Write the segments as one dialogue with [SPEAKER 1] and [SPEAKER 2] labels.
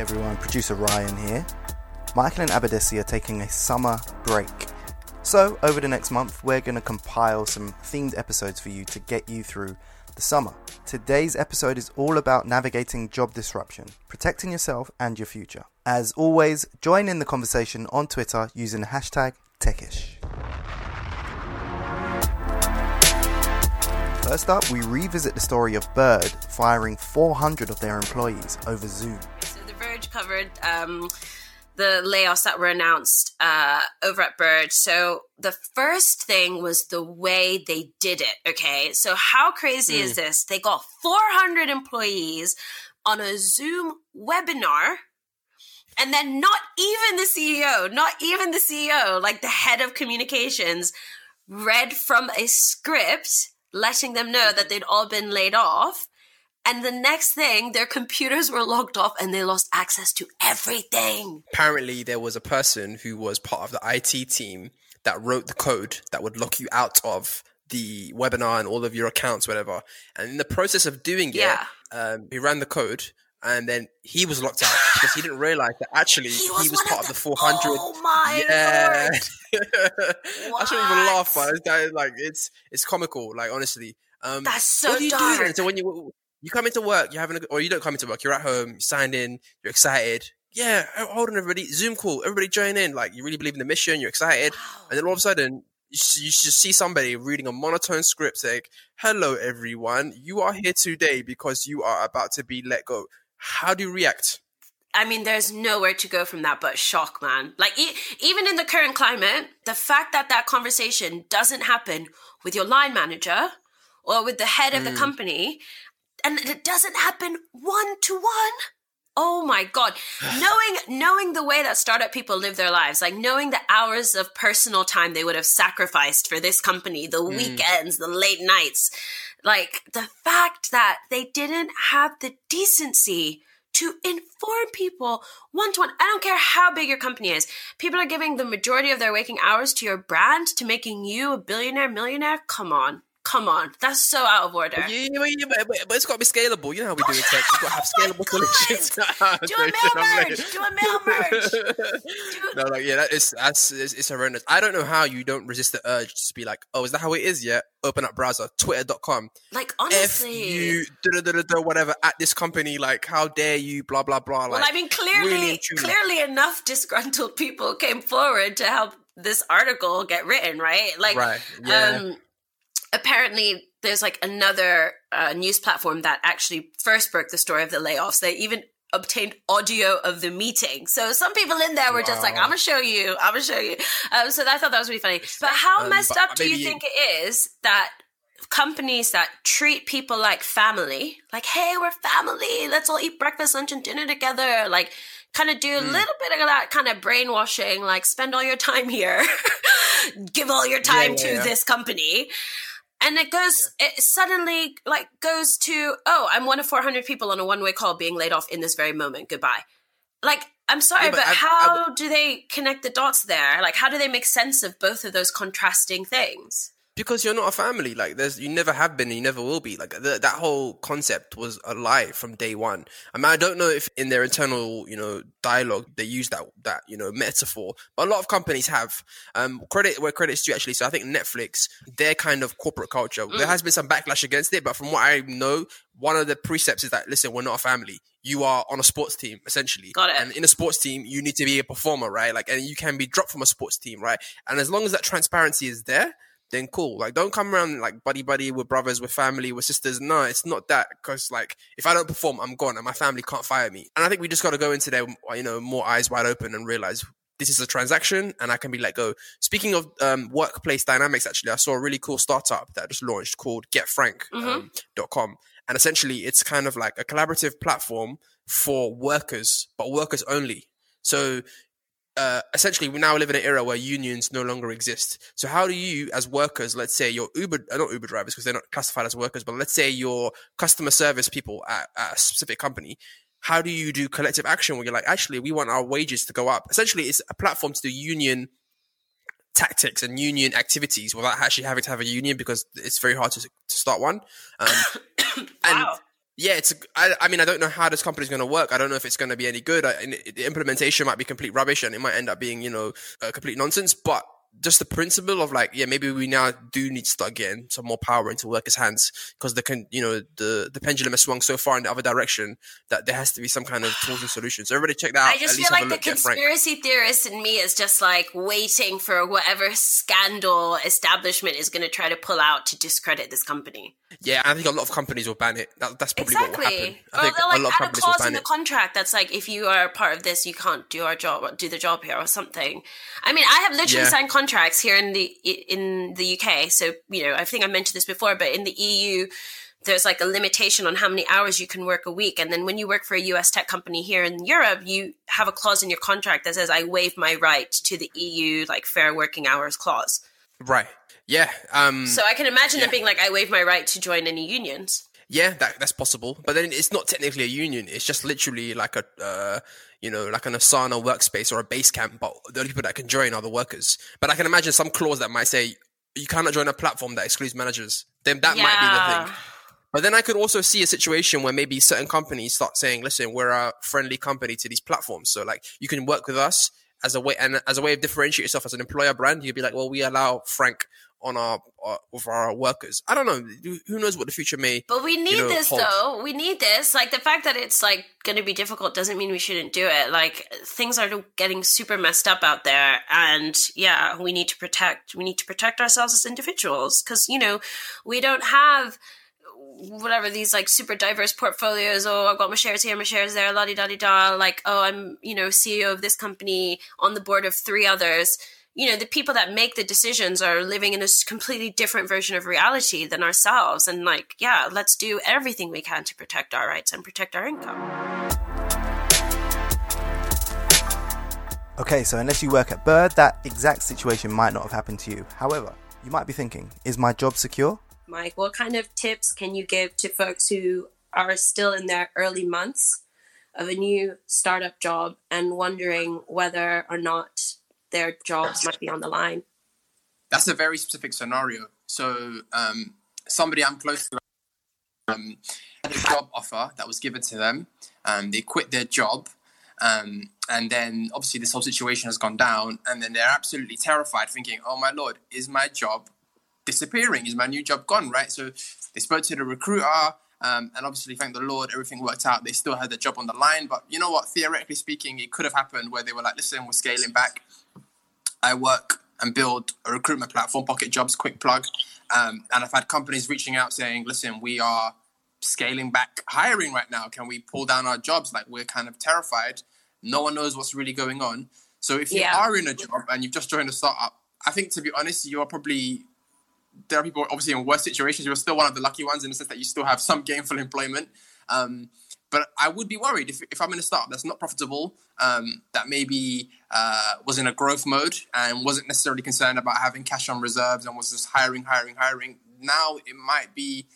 [SPEAKER 1] everyone, producer Ryan here. Michael and Abadesi are taking a summer break. So, over the next month, we're going to compile some themed episodes for you to get you through the summer. Today's episode is all about navigating job disruption, protecting yourself and your future. As always, join in the conversation on Twitter using the hashtag Techish. First up, we revisit the story of Bird firing 400 of their employees over Zoom.
[SPEAKER 2] Verge covered um, the layoffs that were announced uh, over at Bird. So the first thing was the way they did it. Okay, so how crazy mm. is this? They got 400 employees on a Zoom webinar. And then not even the CEO, not even the CEO, like the head of communications, read from a script letting them know that they'd all been laid off. And the next thing, their computers were locked off and they lost access to everything.
[SPEAKER 3] Apparently, there was a person who was part of the IT team that wrote the code that would lock you out of the webinar and all of your accounts, whatever. And in the process of doing it, um, he ran the code and then he was locked out because he didn't realize that actually he was, he was part of the, 400
[SPEAKER 2] oh my yeah
[SPEAKER 3] i shouldn't even laugh but it's like it's it's comical like honestly
[SPEAKER 2] um that's so what do you dark. do then?
[SPEAKER 3] so when you you come into work you're having a or you don't come into work you're at home you signed in you're excited yeah hold on everybody zoom call everybody join in like you really believe in the mission you're excited wow. and then all of a sudden you should see somebody reading a monotone script saying, Hello, everyone. You are here today because you are about to be let go. How do you react?
[SPEAKER 2] I mean, there's nowhere to go from that but shock, man. Like, e- even in the current climate, the fact that that conversation doesn't happen with your line manager or with the head of mm. the company, and it doesn't happen one to one. Oh my god, knowing knowing the way that startup people live their lives, like knowing the hours of personal time they would have sacrificed for this company, the mm. weekends, the late nights, like the fact that they didn't have the decency to inform people one to one. I don't care how big your company is. People are giving the majority of their waking hours to your brand to making you a billionaire, millionaire. Come on. Come on, that's so out of order.
[SPEAKER 3] Yeah, yeah, yeah but, but, it's got to be scalable. You know how we do in tech. You've got to have scalable solutions.
[SPEAKER 2] do a mail merge. Do a mail merge.
[SPEAKER 3] no, like yeah, that is that's it's, it's horrendous. I don't know how you don't resist the urge to be like, oh, is that how it is? Yeah, open up browser, twitter.com.
[SPEAKER 2] Like honestly,
[SPEAKER 3] F you da, da, da, whatever at this company. Like, how dare you? Blah blah blah.
[SPEAKER 2] Like, well, I mean, clearly, really clearly enough disgruntled people came forward to help this article get written, right? Like,
[SPEAKER 3] right, yeah. Um,
[SPEAKER 2] apparently there's like another uh, news platform that actually first broke the story of the layoffs. They even obtained audio of the meeting. So some people in there were wow. just like, "I'm gonna show you. I'm gonna show you." Um, so I thought that was really funny. But how um, messed but up do you think it is that companies that treat people like family, like, "Hey, we're family. Let's all eat breakfast, lunch, and dinner together," like kind of do a mm. little bit of that kind of brainwashing, like spend all your time here, give all your time yeah, yeah, to yeah. this company and it goes yeah. it suddenly like goes to oh i'm one of 400 people on a one-way call being laid off in this very moment. Goodbye. Like i'm sorry yeah, but, but I, how I, I, do they connect the dots there? Like how do they make sense of both of those contrasting things
[SPEAKER 3] because you're not a family. Like there's, you never have been, and you never will be. Like the, that whole concept was a lie from day one. I mean, I don't know if in their internal, you know, dialogue they use that that you know metaphor, but a lot of companies have. Um, credit where credit's due, actually. So I think Netflix, their kind of corporate culture, mm. there has been some backlash against it, but from what I know, one of the precepts is that listen, we're not a family. You are on a sports team, essentially.
[SPEAKER 2] Got it.
[SPEAKER 3] And in a sports team, you need to be a performer, right? Like, and you can be dropped from a sports team, right? And as long as that transparency is there then cool. Like, don't come around like buddy buddy with brothers, with family, with sisters. No, it's not that. Because like, if I don't perform, I'm gone, and my family can't fire me. And I think we just got to go into there, you know, more eyes wide open and realize this is a transaction, and I can be let go. Speaking of um, workplace dynamics, actually, I saw a really cool startup that just launched called GetFrank.com, mm-hmm. um, and essentially, it's kind of like a collaborative platform for workers, but workers only. So uh, essentially we now live in an era where unions no longer exist. So how do you, as workers, let's say you're Uber, uh, not Uber drivers because they're not classified as workers, but let's say you're customer service people at, at, a specific company. How do you do collective action where you're like, actually, we want our wages to go up? Essentially, it's a platform to do union tactics and union activities without actually having to have a union because it's very hard to, to start one. Um,
[SPEAKER 2] wow. and
[SPEAKER 3] yeah, it's. I, I mean, I don't know how this company's going to work. I don't know if it's going to be any good. I, the implementation might be complete rubbish, and it might end up being, you know, uh, complete nonsense. But just the principle of like, yeah, maybe we now do need to start getting some more power into workers' hands because the can, you know, the the pendulum has swung so far in the other direction that there has to be some kind of tools and solutions. So everybody check that out.
[SPEAKER 2] I just feel like the conspiracy theorist in me is just like waiting for whatever scandal establishment is going to try to pull out to discredit this company.
[SPEAKER 3] Yeah, I think a lot of companies will ban it. That, that's probably
[SPEAKER 2] exactly.
[SPEAKER 3] what will happen. I
[SPEAKER 2] or
[SPEAKER 3] think
[SPEAKER 2] like
[SPEAKER 3] a lot of
[SPEAKER 2] add a
[SPEAKER 3] companies will
[SPEAKER 2] clause in
[SPEAKER 3] ban
[SPEAKER 2] the
[SPEAKER 3] it.
[SPEAKER 2] contract that's like if you are part of this, you can't do our job, do the job here or something. I mean, I have literally
[SPEAKER 3] Yeah.
[SPEAKER 2] signed contracts here in the in the UK. So you know, I think I mentioned this before, but in the EU. There's like a limitation on how many hours you can work a week. And then when you work for a US tech company here in Europe, you have a clause in your contract that says, I waive my right to the EU, like fair working hours clause.
[SPEAKER 3] Right. Yeah. Um,
[SPEAKER 2] So I can imagine
[SPEAKER 3] Yeah.
[SPEAKER 2] it being like, I waive my right to join any unions.
[SPEAKER 3] Yeah, that that's possible. But then it's not technically a union. It's just literally like a uh, you know, like an Asana workspace or a Basecamp, but the only people that can join are the workers. But I can imagine some clause that might say you cannot join a platform that excludes managers. Then that might be the thing. But then I could also see a situation where maybe certain companies start saying, "Listen, we're a friendly company to these platforms, so like you can work with us as a way and as a way of differentiate yourself as an employer brand. You'd be like, well, we allow Frank on our uh, with our workers. I don't know. Who- knows what the future may?
[SPEAKER 2] But we need
[SPEAKER 3] know,
[SPEAKER 2] this
[SPEAKER 3] hold.
[SPEAKER 2] though. We need this. Like the fact that it's like going to be difficult doesn't mean we shouldn't do it. Like things are getting super messed up out there, and yeah, we need to protect. We need to protect ourselves as individuals because you know we don't have whatever these like super diverse portfolios. Oh, I've got my shares here, my shares there, la di da di da. Like oh, I'm you know CEO of this company on the board of three others you know the people that make the decisions are living in a completely different version of reality than ourselves and like yeah let's do everything we can to protect our rights and protect our income
[SPEAKER 1] Okay, so unless you work at Bird, that exact situation might not have happened to you. However, you might be thinking, is my job secure?
[SPEAKER 2] mike what kind of tips can you give to folks who are still in their early months of a new startup job and wondering whether or not their jobs might be on the line
[SPEAKER 4] that's a very specific scenario. So um, somebody I'm close to um, had a job offer that was given to them. Um, they quit their job, um, and then obviously this whole situation has gone down, and then they're absolutely terrified, thinking, "Oh my lord, is my job disappearing? Is my new job gone?" Right? So they spoke to the recruiter. Um, and obviously, thank the Lord, everything worked out. They still had their job on the line. But you know what? Theoretically speaking, it could have happened where they were like, listen, we're scaling back. I work and build a recruitment platform, Pocket Jobs, quick plug. Um, and I've had companies reaching out saying, listen, we are scaling back hiring right now. Can we pull down our jobs? Like, we're kind of terrified. No one knows what's really going on. So if you
[SPEAKER 2] Yeah.
[SPEAKER 4] are in a job and you've just joined a startup, I think to be honest, you are probably there are people obviously in worse situations. You're still one of the lucky ones in the sense that you still have some gainful employment. Um, but I would be worried if, if I'm in a startup that's not profitable, um, that maybe uh, was in a growth mode and wasn't necessarily concerned about having cash on reserves and was just hiring, hiring, hiring. Now it might be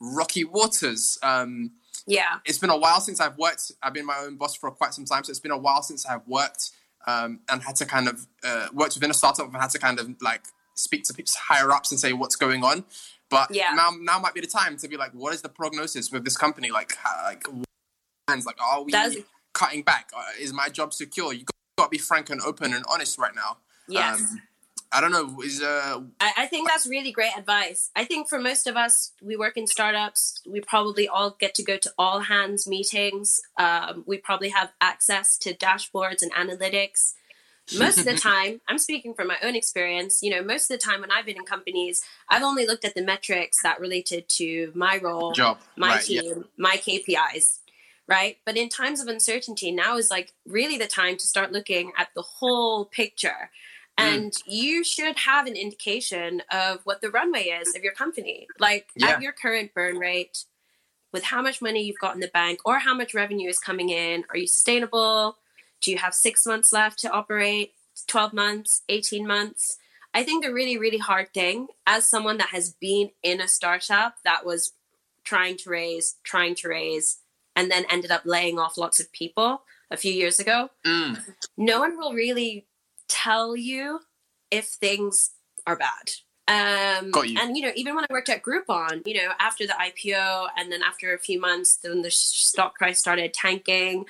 [SPEAKER 4] rocky waters. Um,
[SPEAKER 2] yeah
[SPEAKER 4] it's been a while since I've worked. I've been my own boss for quite some time, so it's been a while since I've worked um, and had to kind of uh, worked within a startup and had to kind of like speak to people higher ups and say what's going on. But
[SPEAKER 2] Yeah.
[SPEAKER 4] now, now might be the time to be like, what is the prognosis with this company? Like, like, plans? Like, are we
[SPEAKER 2] That's-
[SPEAKER 4] cutting back? Uh, is my job secure? You got to be frank and open and honest right now.
[SPEAKER 2] yes
[SPEAKER 4] Um, I don't know. Is uh,
[SPEAKER 2] I, I think that's really great advice. I think for most of us, we work in startups. We probably all get to go to all hands meetings. Um, we probably have access to dashboards and analytics. Most of the time, I'm speaking from my own experience. You know, most of the time when I've been in companies, I've only looked at the metrics that related to my role,
[SPEAKER 4] job?
[SPEAKER 2] my
[SPEAKER 4] right,
[SPEAKER 2] team,
[SPEAKER 4] yeah.
[SPEAKER 2] my KPIs, right? But in times of uncertainty, now is like really the time to start looking at the whole picture.
[SPEAKER 4] Mm.
[SPEAKER 2] And you should have an indication of what the runway is of your company. Like
[SPEAKER 4] Yeah.
[SPEAKER 2] at your current burn rate, with how much money you've got in the bank or how much revenue is coming in, are you sustainable? Do you have six months left to operate? 12 months, 18 months? I think the really, really hard thing as someone that has been in a startup that was trying to raise, trying to raise, and then ended up laying off lots of people a few years ago,
[SPEAKER 4] Mm.
[SPEAKER 2] no one will really tell you if things are bad. Um,
[SPEAKER 4] you.
[SPEAKER 2] And you know, even when I worked at Groupon, you know, after the IPO, and then after a few months, then the stock price started tanking.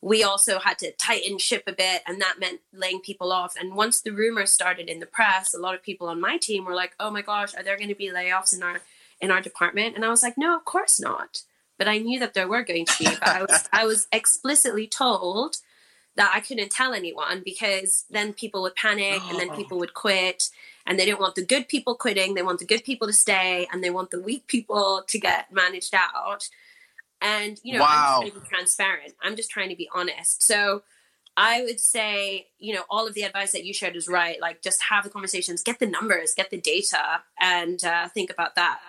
[SPEAKER 2] We also had to tighten ship a bit, and that meant laying people off. And once the rumors started in the press, a lot of people on my team were like, "Oh my gosh, are there going to be layoffs in our in our department?" And I was like, "No, of course not." But I knew that there were going to be. But I was I was explicitly told that I couldn't tell anyone because then people would panic and then people would quit and they don't want the good people quitting. They want the good people to stay and they want the weak people to get managed out. And you know i'm just trying to be transparent. I'm just trying to be honest. So i would say you know all of the advice that you shared is right. Like just have the conversations get the numbers get the data and uh, think about that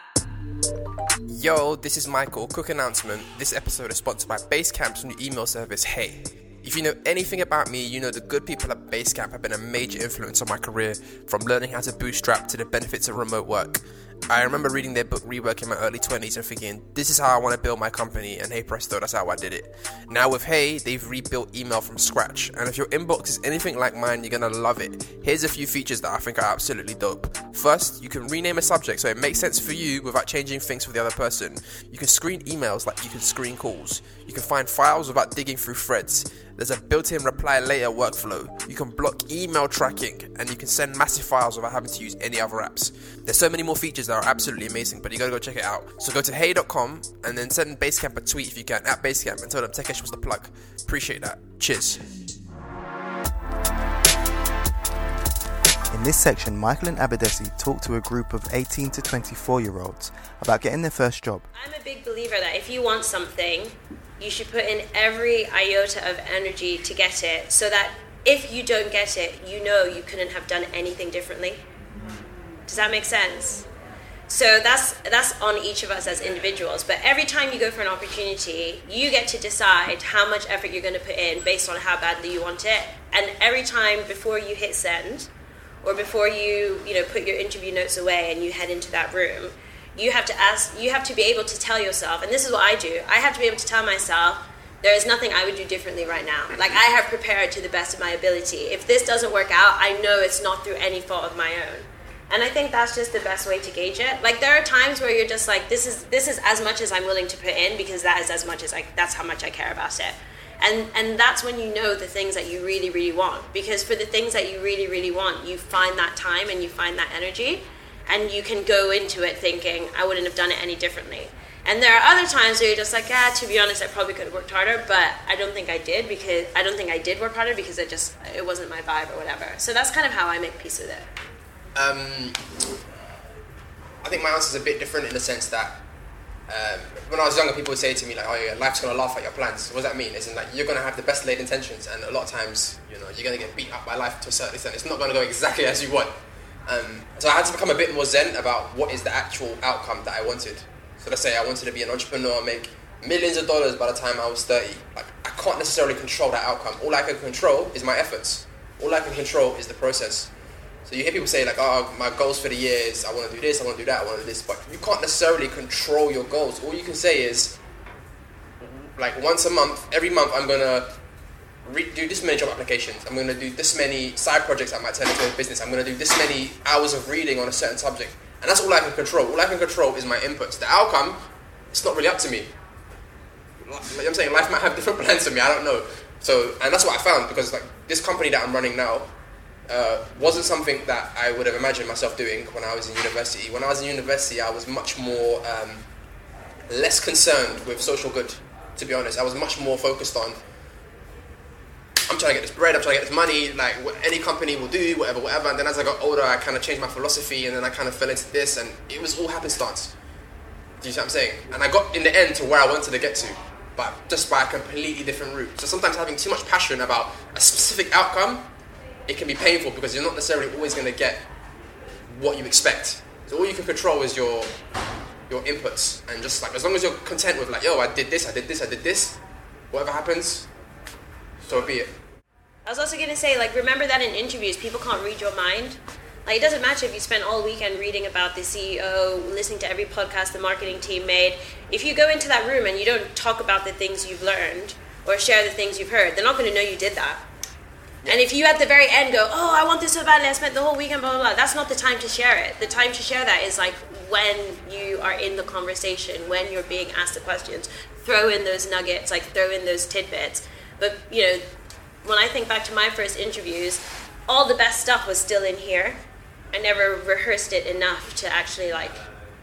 [SPEAKER 3] Yo, this is Michael. Quick announcement. This episode is sponsored by Basecamp's new email service, Hey. If you know anything about me, you know the good people at Basecamp have been a major influence on my career, from learning how to bootstrap to the benefits of remote work. I remember reading their book Rework in my early 20s and thinking, this is how I want to build my company, and hey presto, that's how I did it. Now with Hey, they've rebuilt email from scratch, and if your inbox is anything like mine, you're gonna love it. Here's a few features that I think are absolutely dope. First, you can rename a subject so it makes sense for you without changing things for the other person. You can screen emails like you can screen calls. You can find files without digging through threads. There's a built-in reply later workflow. You can block email tracking, and you can send massive files without having to use any other apps. There's so many more features that are absolutely amazing, but you gotta go check it out. So go to hey.com and then send Basecamp a tweet if you can at Basecamp and tell them Techish was the plug. Appreciate that. Cheers.
[SPEAKER 1] In this section, Michael and Abadesi talk to a group of 18 to 24 year olds about getting their first job.
[SPEAKER 2] I'm a big believer that if you want something, you should put in every iota of energy to get it so that if you don't get it, you know you couldn't have done anything differently. Does that make sense? So that's that's on each of us as individuals. But every time you go for an opportunity, you get to decide how much effort you're going to put in based on how badly you want it. And every time before you hit send, or before you you know put your interview notes away and you head into that room, you have to ask. You have to be able to tell yourself, and this is what I do. I have to be able to tell myself. There is nothing I would do differently right now. Like I have prepared to the best of my ability. If this doesn't work out, I know it's not through any fault of my own. And I think that's just the best way to gauge it. Like there are times where you're just like, this is this is as much as I'm willing to put in because that is as much as I that's how much I care about it. And and that's when you know the things that you really really want because for the things that you really really want, you find that time and you find that energy, and you can go into it thinking I wouldn't have done it any differently. And there are other times where you're just like, ah, to be honest, I probably could have worked harder, but I don't think I did because I don't think I did work harder because it just it wasn't my vibe or whatever. So that's kind of how I make peace with it.
[SPEAKER 3] Um, I think my answer is a bit different in the sense that um, when I was younger, people would say to me like, "Oh, yeah, life's gonna laugh at your plans." What does that mean? It's like you're gonna have the best laid intentions, and a lot of times, you know, you're gonna get beat up by life to a certain extent. It's not gonna go exactly as you want. Um, so I had to become a bit more zen about what is the actual outcome that I wanted. So let's say I wanted to be an entrepreneur, make millions of dollars by the time I was 30. Like I can't necessarily control that outcome. All I can control is my efforts. All I can control is the process. So you hear people say like, "Oh, my goals for the year is I want to do this, I want to do that, I want to do this," but you can't necessarily control your goals. All you can say is, like once a month, every month, I'm gonna re- do this many job applications. I'm gonna do this many side projects that might turn into a business. I'm gonna do this many hours of reading on a certain subject, and that's all I can control. All I can control is my inputs. The outcome, it's not really up to me. Like I'm saying, life might have different plans for me. I don't know. So, and that's what I found because like this company that I'm running now uh, wasn't something that I would have imagined myself doing when I was in university. When I was in university, I was much more um, less concerned with social good. To be honest, I was much more focused on. I'm trying to get this bread. I'm trying to get this money. Like any company will do, whatever, whatever. And then as I got older, I kind of changed my philosophy, and then I kind of fell into this, and it was all happenstance. Do you see what I'm saying? And I got in the end to where I wanted to get to, but just by a completely different route. So sometimes having too much passion about a specific outcome, it can be painful because you're not necessarily always going to get what you expect. So all you can control is your your inputs, and just like as long as you're content with like, yo, I did this, I did this, I did this. Whatever happens, so be it.
[SPEAKER 2] I was also going to say, like, remember that in interviews, people can't read your mind. Like, it doesn't matter if you spent all weekend reading about the CEO, listening to every podcast the marketing team made. If you go into that room and you don't talk about the things you've learned or share the things you've heard, they're not going to know you did that. And if you at the very end go, oh, I want this so badly, I spent the whole weekend, blah, blah, blah, that's not the time to share it. The time to share that is like when you are in the conversation, when you're being asked the questions, throw in those nuggets, like throw in those tidbits. But, you know, when I think back to my first interviews, all the best stuff was still in here. I never rehearsed it enough to actually like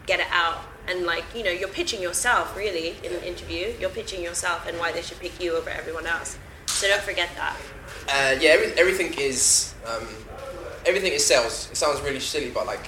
[SPEAKER 2] get it out. And like, you know, you're pitching yourself really in an interview. You're pitching yourself and why they should pick you over everyone else. So don't forget that.
[SPEAKER 3] Uh, yeah, every, everything is um, everything is sales. It sounds really silly, but like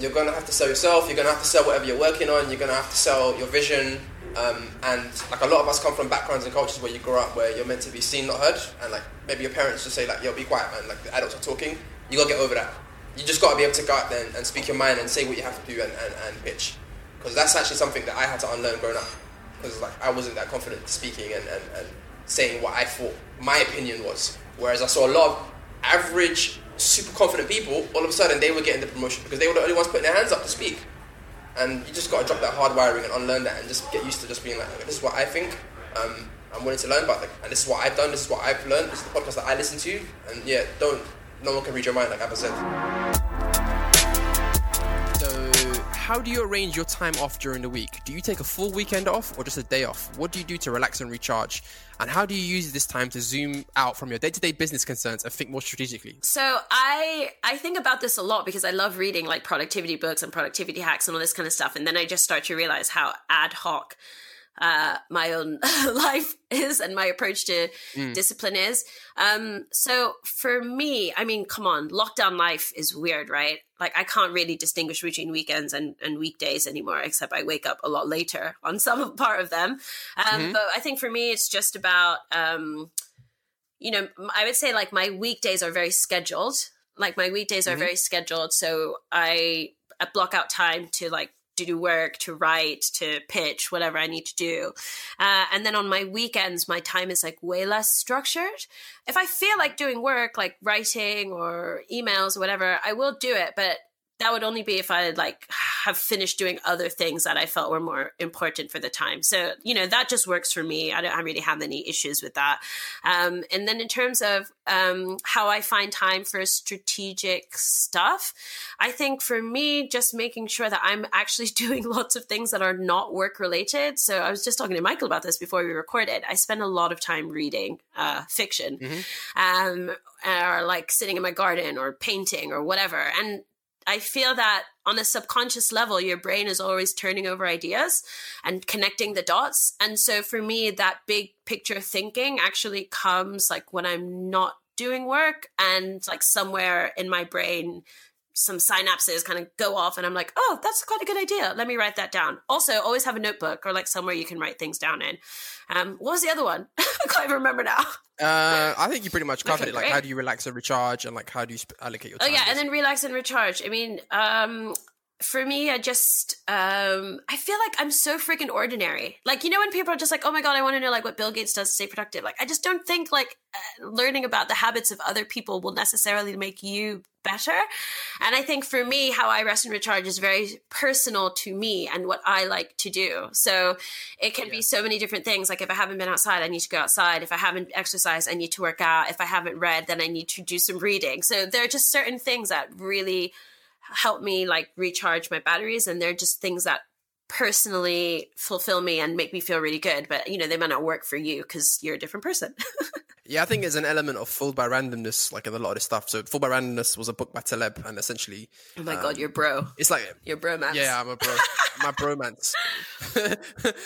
[SPEAKER 3] you're gonna have to sell yourself. You're gonna have to sell whatever you're working on. You're gonna have to sell your vision. Um, and like a lot of us come from backgrounds and cultures where you grow up where you're meant to be seen, not heard. And like maybe your parents just say like, "Yo, be quiet, man." Like the adults are talking. You gotta get over that. You just gotta be able to go out there and, and speak your mind and say what you have to do and, and, and pitch. Because that's actually something that I had to unlearn growing up. Because like I wasn't that confident speaking and, and, and saying what I thought my opinion was. Whereas I saw a lot of average, super confident people, all of a sudden they were getting the promotion because they were the only ones putting their hands up to speak. And you just got to drop that hard wiring and unlearn that and just get used to just being like, okay, this is what I think. Um, I'm willing to learn about, like, and this is what I've done. This is what I've learned. This is the podcast that I listen to. And yeah, don't. No one can read your mind, like Abba said. How do you arrange your time off during the week? Do you take a full weekend off or just a day off? What do you do to relax and recharge? And how do you use this time to zoom out from your day-to-day business concerns and think more strategically?
[SPEAKER 2] So I I think about this a lot because I love reading like productivity books and productivity hacks and all this kind of stuff, and then I just start to realize how ad hoc uh, my own life is and my approach to
[SPEAKER 3] Mm.
[SPEAKER 2] discipline is. Um, so for me, I mean, come on, lockdown life is weird, right? Like I can't really distinguish between weekends and, and weekdays anymore, except I wake up a lot later on some part of them. Um,
[SPEAKER 3] Mhm.
[SPEAKER 2] But I think for me, it's just about, um, you know, I would say like my weekdays are very scheduled. Like my weekdays are
[SPEAKER 3] Mhm.
[SPEAKER 2] very scheduled. So I, I block out time to like do work, to write, to pitch, whatever I need to do. Uh, and then on my weekends, my time is like way less structured. If I feel like doing work, like writing or emails or whatever, I will do it. But that would only be if I like have finished doing other things that I felt were more important for the time. So you know that just works for me. I don't I really have any issues with that. Um, and then in terms of um, how I find time for strategic stuff, I think for me, just making sure that I'm actually doing lots of things that are not work related. So I was just talking to Michael about this before we recorded. I spend a lot of time reading uh, fiction, um, or like sitting in my garden or painting or whatever. And I feel that on a subconscious level, your brain is always turning over ideas and connecting the dots. And so for me, that big picture thinking actually comes like when I'm not doing work and like somewhere in my brain some synapses kind of go off and I'm like, oh, that's quite a good idea. Let me write that down. Also, always have a notebook or like somewhere you can write things down in. Um, what was the other one? I can't even remember now.
[SPEAKER 3] Uh, I think you pretty much covered
[SPEAKER 2] Okay,
[SPEAKER 3] it. Like,
[SPEAKER 2] great.
[SPEAKER 3] how do you relax and recharge, and like, how do you sp- allocate your time?
[SPEAKER 2] Oh yeah, and then relax and recharge. I mean, um, for me, I just um, I feel like I'm so freaking ordinary. Like you know when people are just like, oh my god, I want to know like what Bill Gates does to stay productive. Like I just don't think like uh, learning about the habits of other people will necessarily make you better. And I think for me, how I rest and recharge is very personal to me and what I like to do. So it can be so many different things. Like if I haven't been outside, I need to go outside. If I haven't exercised, I need to work out. If I haven't read, then I need to do some reading. So there are just certain things that really help me like recharge my batteries and they're just things that personally fulfill me and make me feel really good but you know they might not work for you because you're a different person
[SPEAKER 3] Yeah, I think there's an element of fooled by randomness, like in a lot of this stuff. So, fooled by randomness was a book by Taleb, and essentially,
[SPEAKER 2] oh my god you're bro
[SPEAKER 3] it's like,
[SPEAKER 2] you're bromance
[SPEAKER 3] yeah, I'm a bro, my bromance.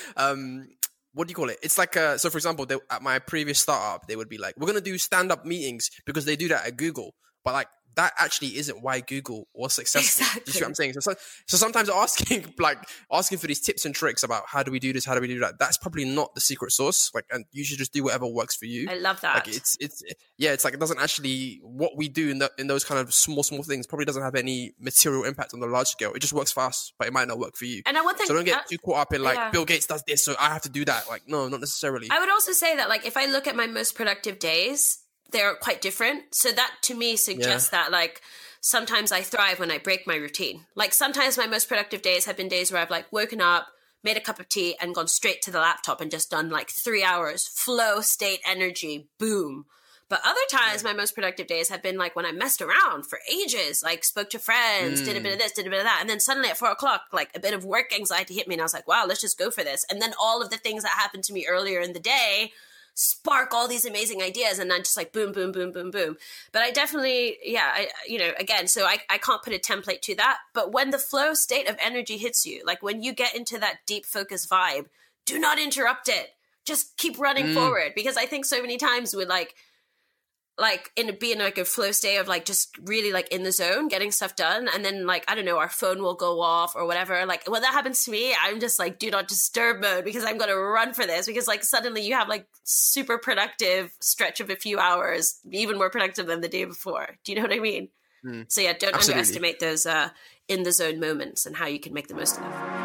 [SPEAKER 3] um, what do you call it? It's like, uh, so for example, they, at my previous startup, they would be like, "We're gonna do stand-up meetings because they do that at Google," but like. That actually isn't why Google was successful. You see what I'm saying? So, so, so sometimes asking like asking for these tips and tricks about how do we do this, how do we do that, that's probably not the secret sauce. Like, and you should just do whatever works for you.
[SPEAKER 2] i love that
[SPEAKER 3] like it's it's yeah it's like it doesn't actually what we do in the, in those kind of small small things probably doesn't have any material impact on the large scale it just works for us but it might not work for you
[SPEAKER 2] and i would think
[SPEAKER 3] so don't get
[SPEAKER 2] uh,
[SPEAKER 3] too caught up in like
[SPEAKER 2] yeah.
[SPEAKER 3] bill gates does this so i have to do that like no not necessarily
[SPEAKER 2] I would also say that like if I look at my most productive days, they're quite different. So that to me suggests that like sometimes I thrive when I break my routine. Like sometimes my most productive days have been days where I've like woken up, made a cup of tea and gone straight to the laptop and just done like 3 hours flow state energy boom. But other times, my most productive days have been like when I messed around for ages, like spoke to friends, did a bit of hmm. this, did a bit of that. And then suddenly at four o'clock, like a bit of work anxiety hit me. And I was like, wow, let's just go for this. And then all of the things that happened to me earlier in the day spark all these amazing ideas and then just like boom boom boom boom boom but i definitely yeah i you know again so I, I can't put a template to that but when the flow state of energy hits you like when you get into that deep focus vibe do not interrupt it just keep running
[SPEAKER 3] Mm.
[SPEAKER 2] forward because i think so many times we're like like in being like a flow state of like just really like in the zone getting stuff done. And then like i don't know our phone will go off or whatever. Like when that happens to me i'm just like do not disturb mode because i'm gonna run for this because like suddenly you have like super productive stretch of a few hours even more productive than the day before. Do you know what i mean?
[SPEAKER 3] Mm.
[SPEAKER 2] so yeah don't
[SPEAKER 3] Absolutely.
[SPEAKER 2] underestimate those uh in the zone moments and how you can make the most of them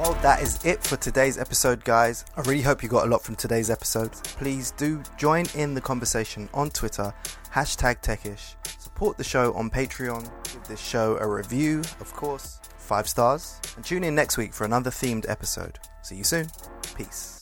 [SPEAKER 1] Well, that is it for today's episode, guys. I really hope you got a lot from today's episode. Please do join in the conversation on Twitter, hashtag techish. Support the show on Patreon. Give this show a review, of course, five stars. And tune in next week for another themed episode. See you soon. Peace.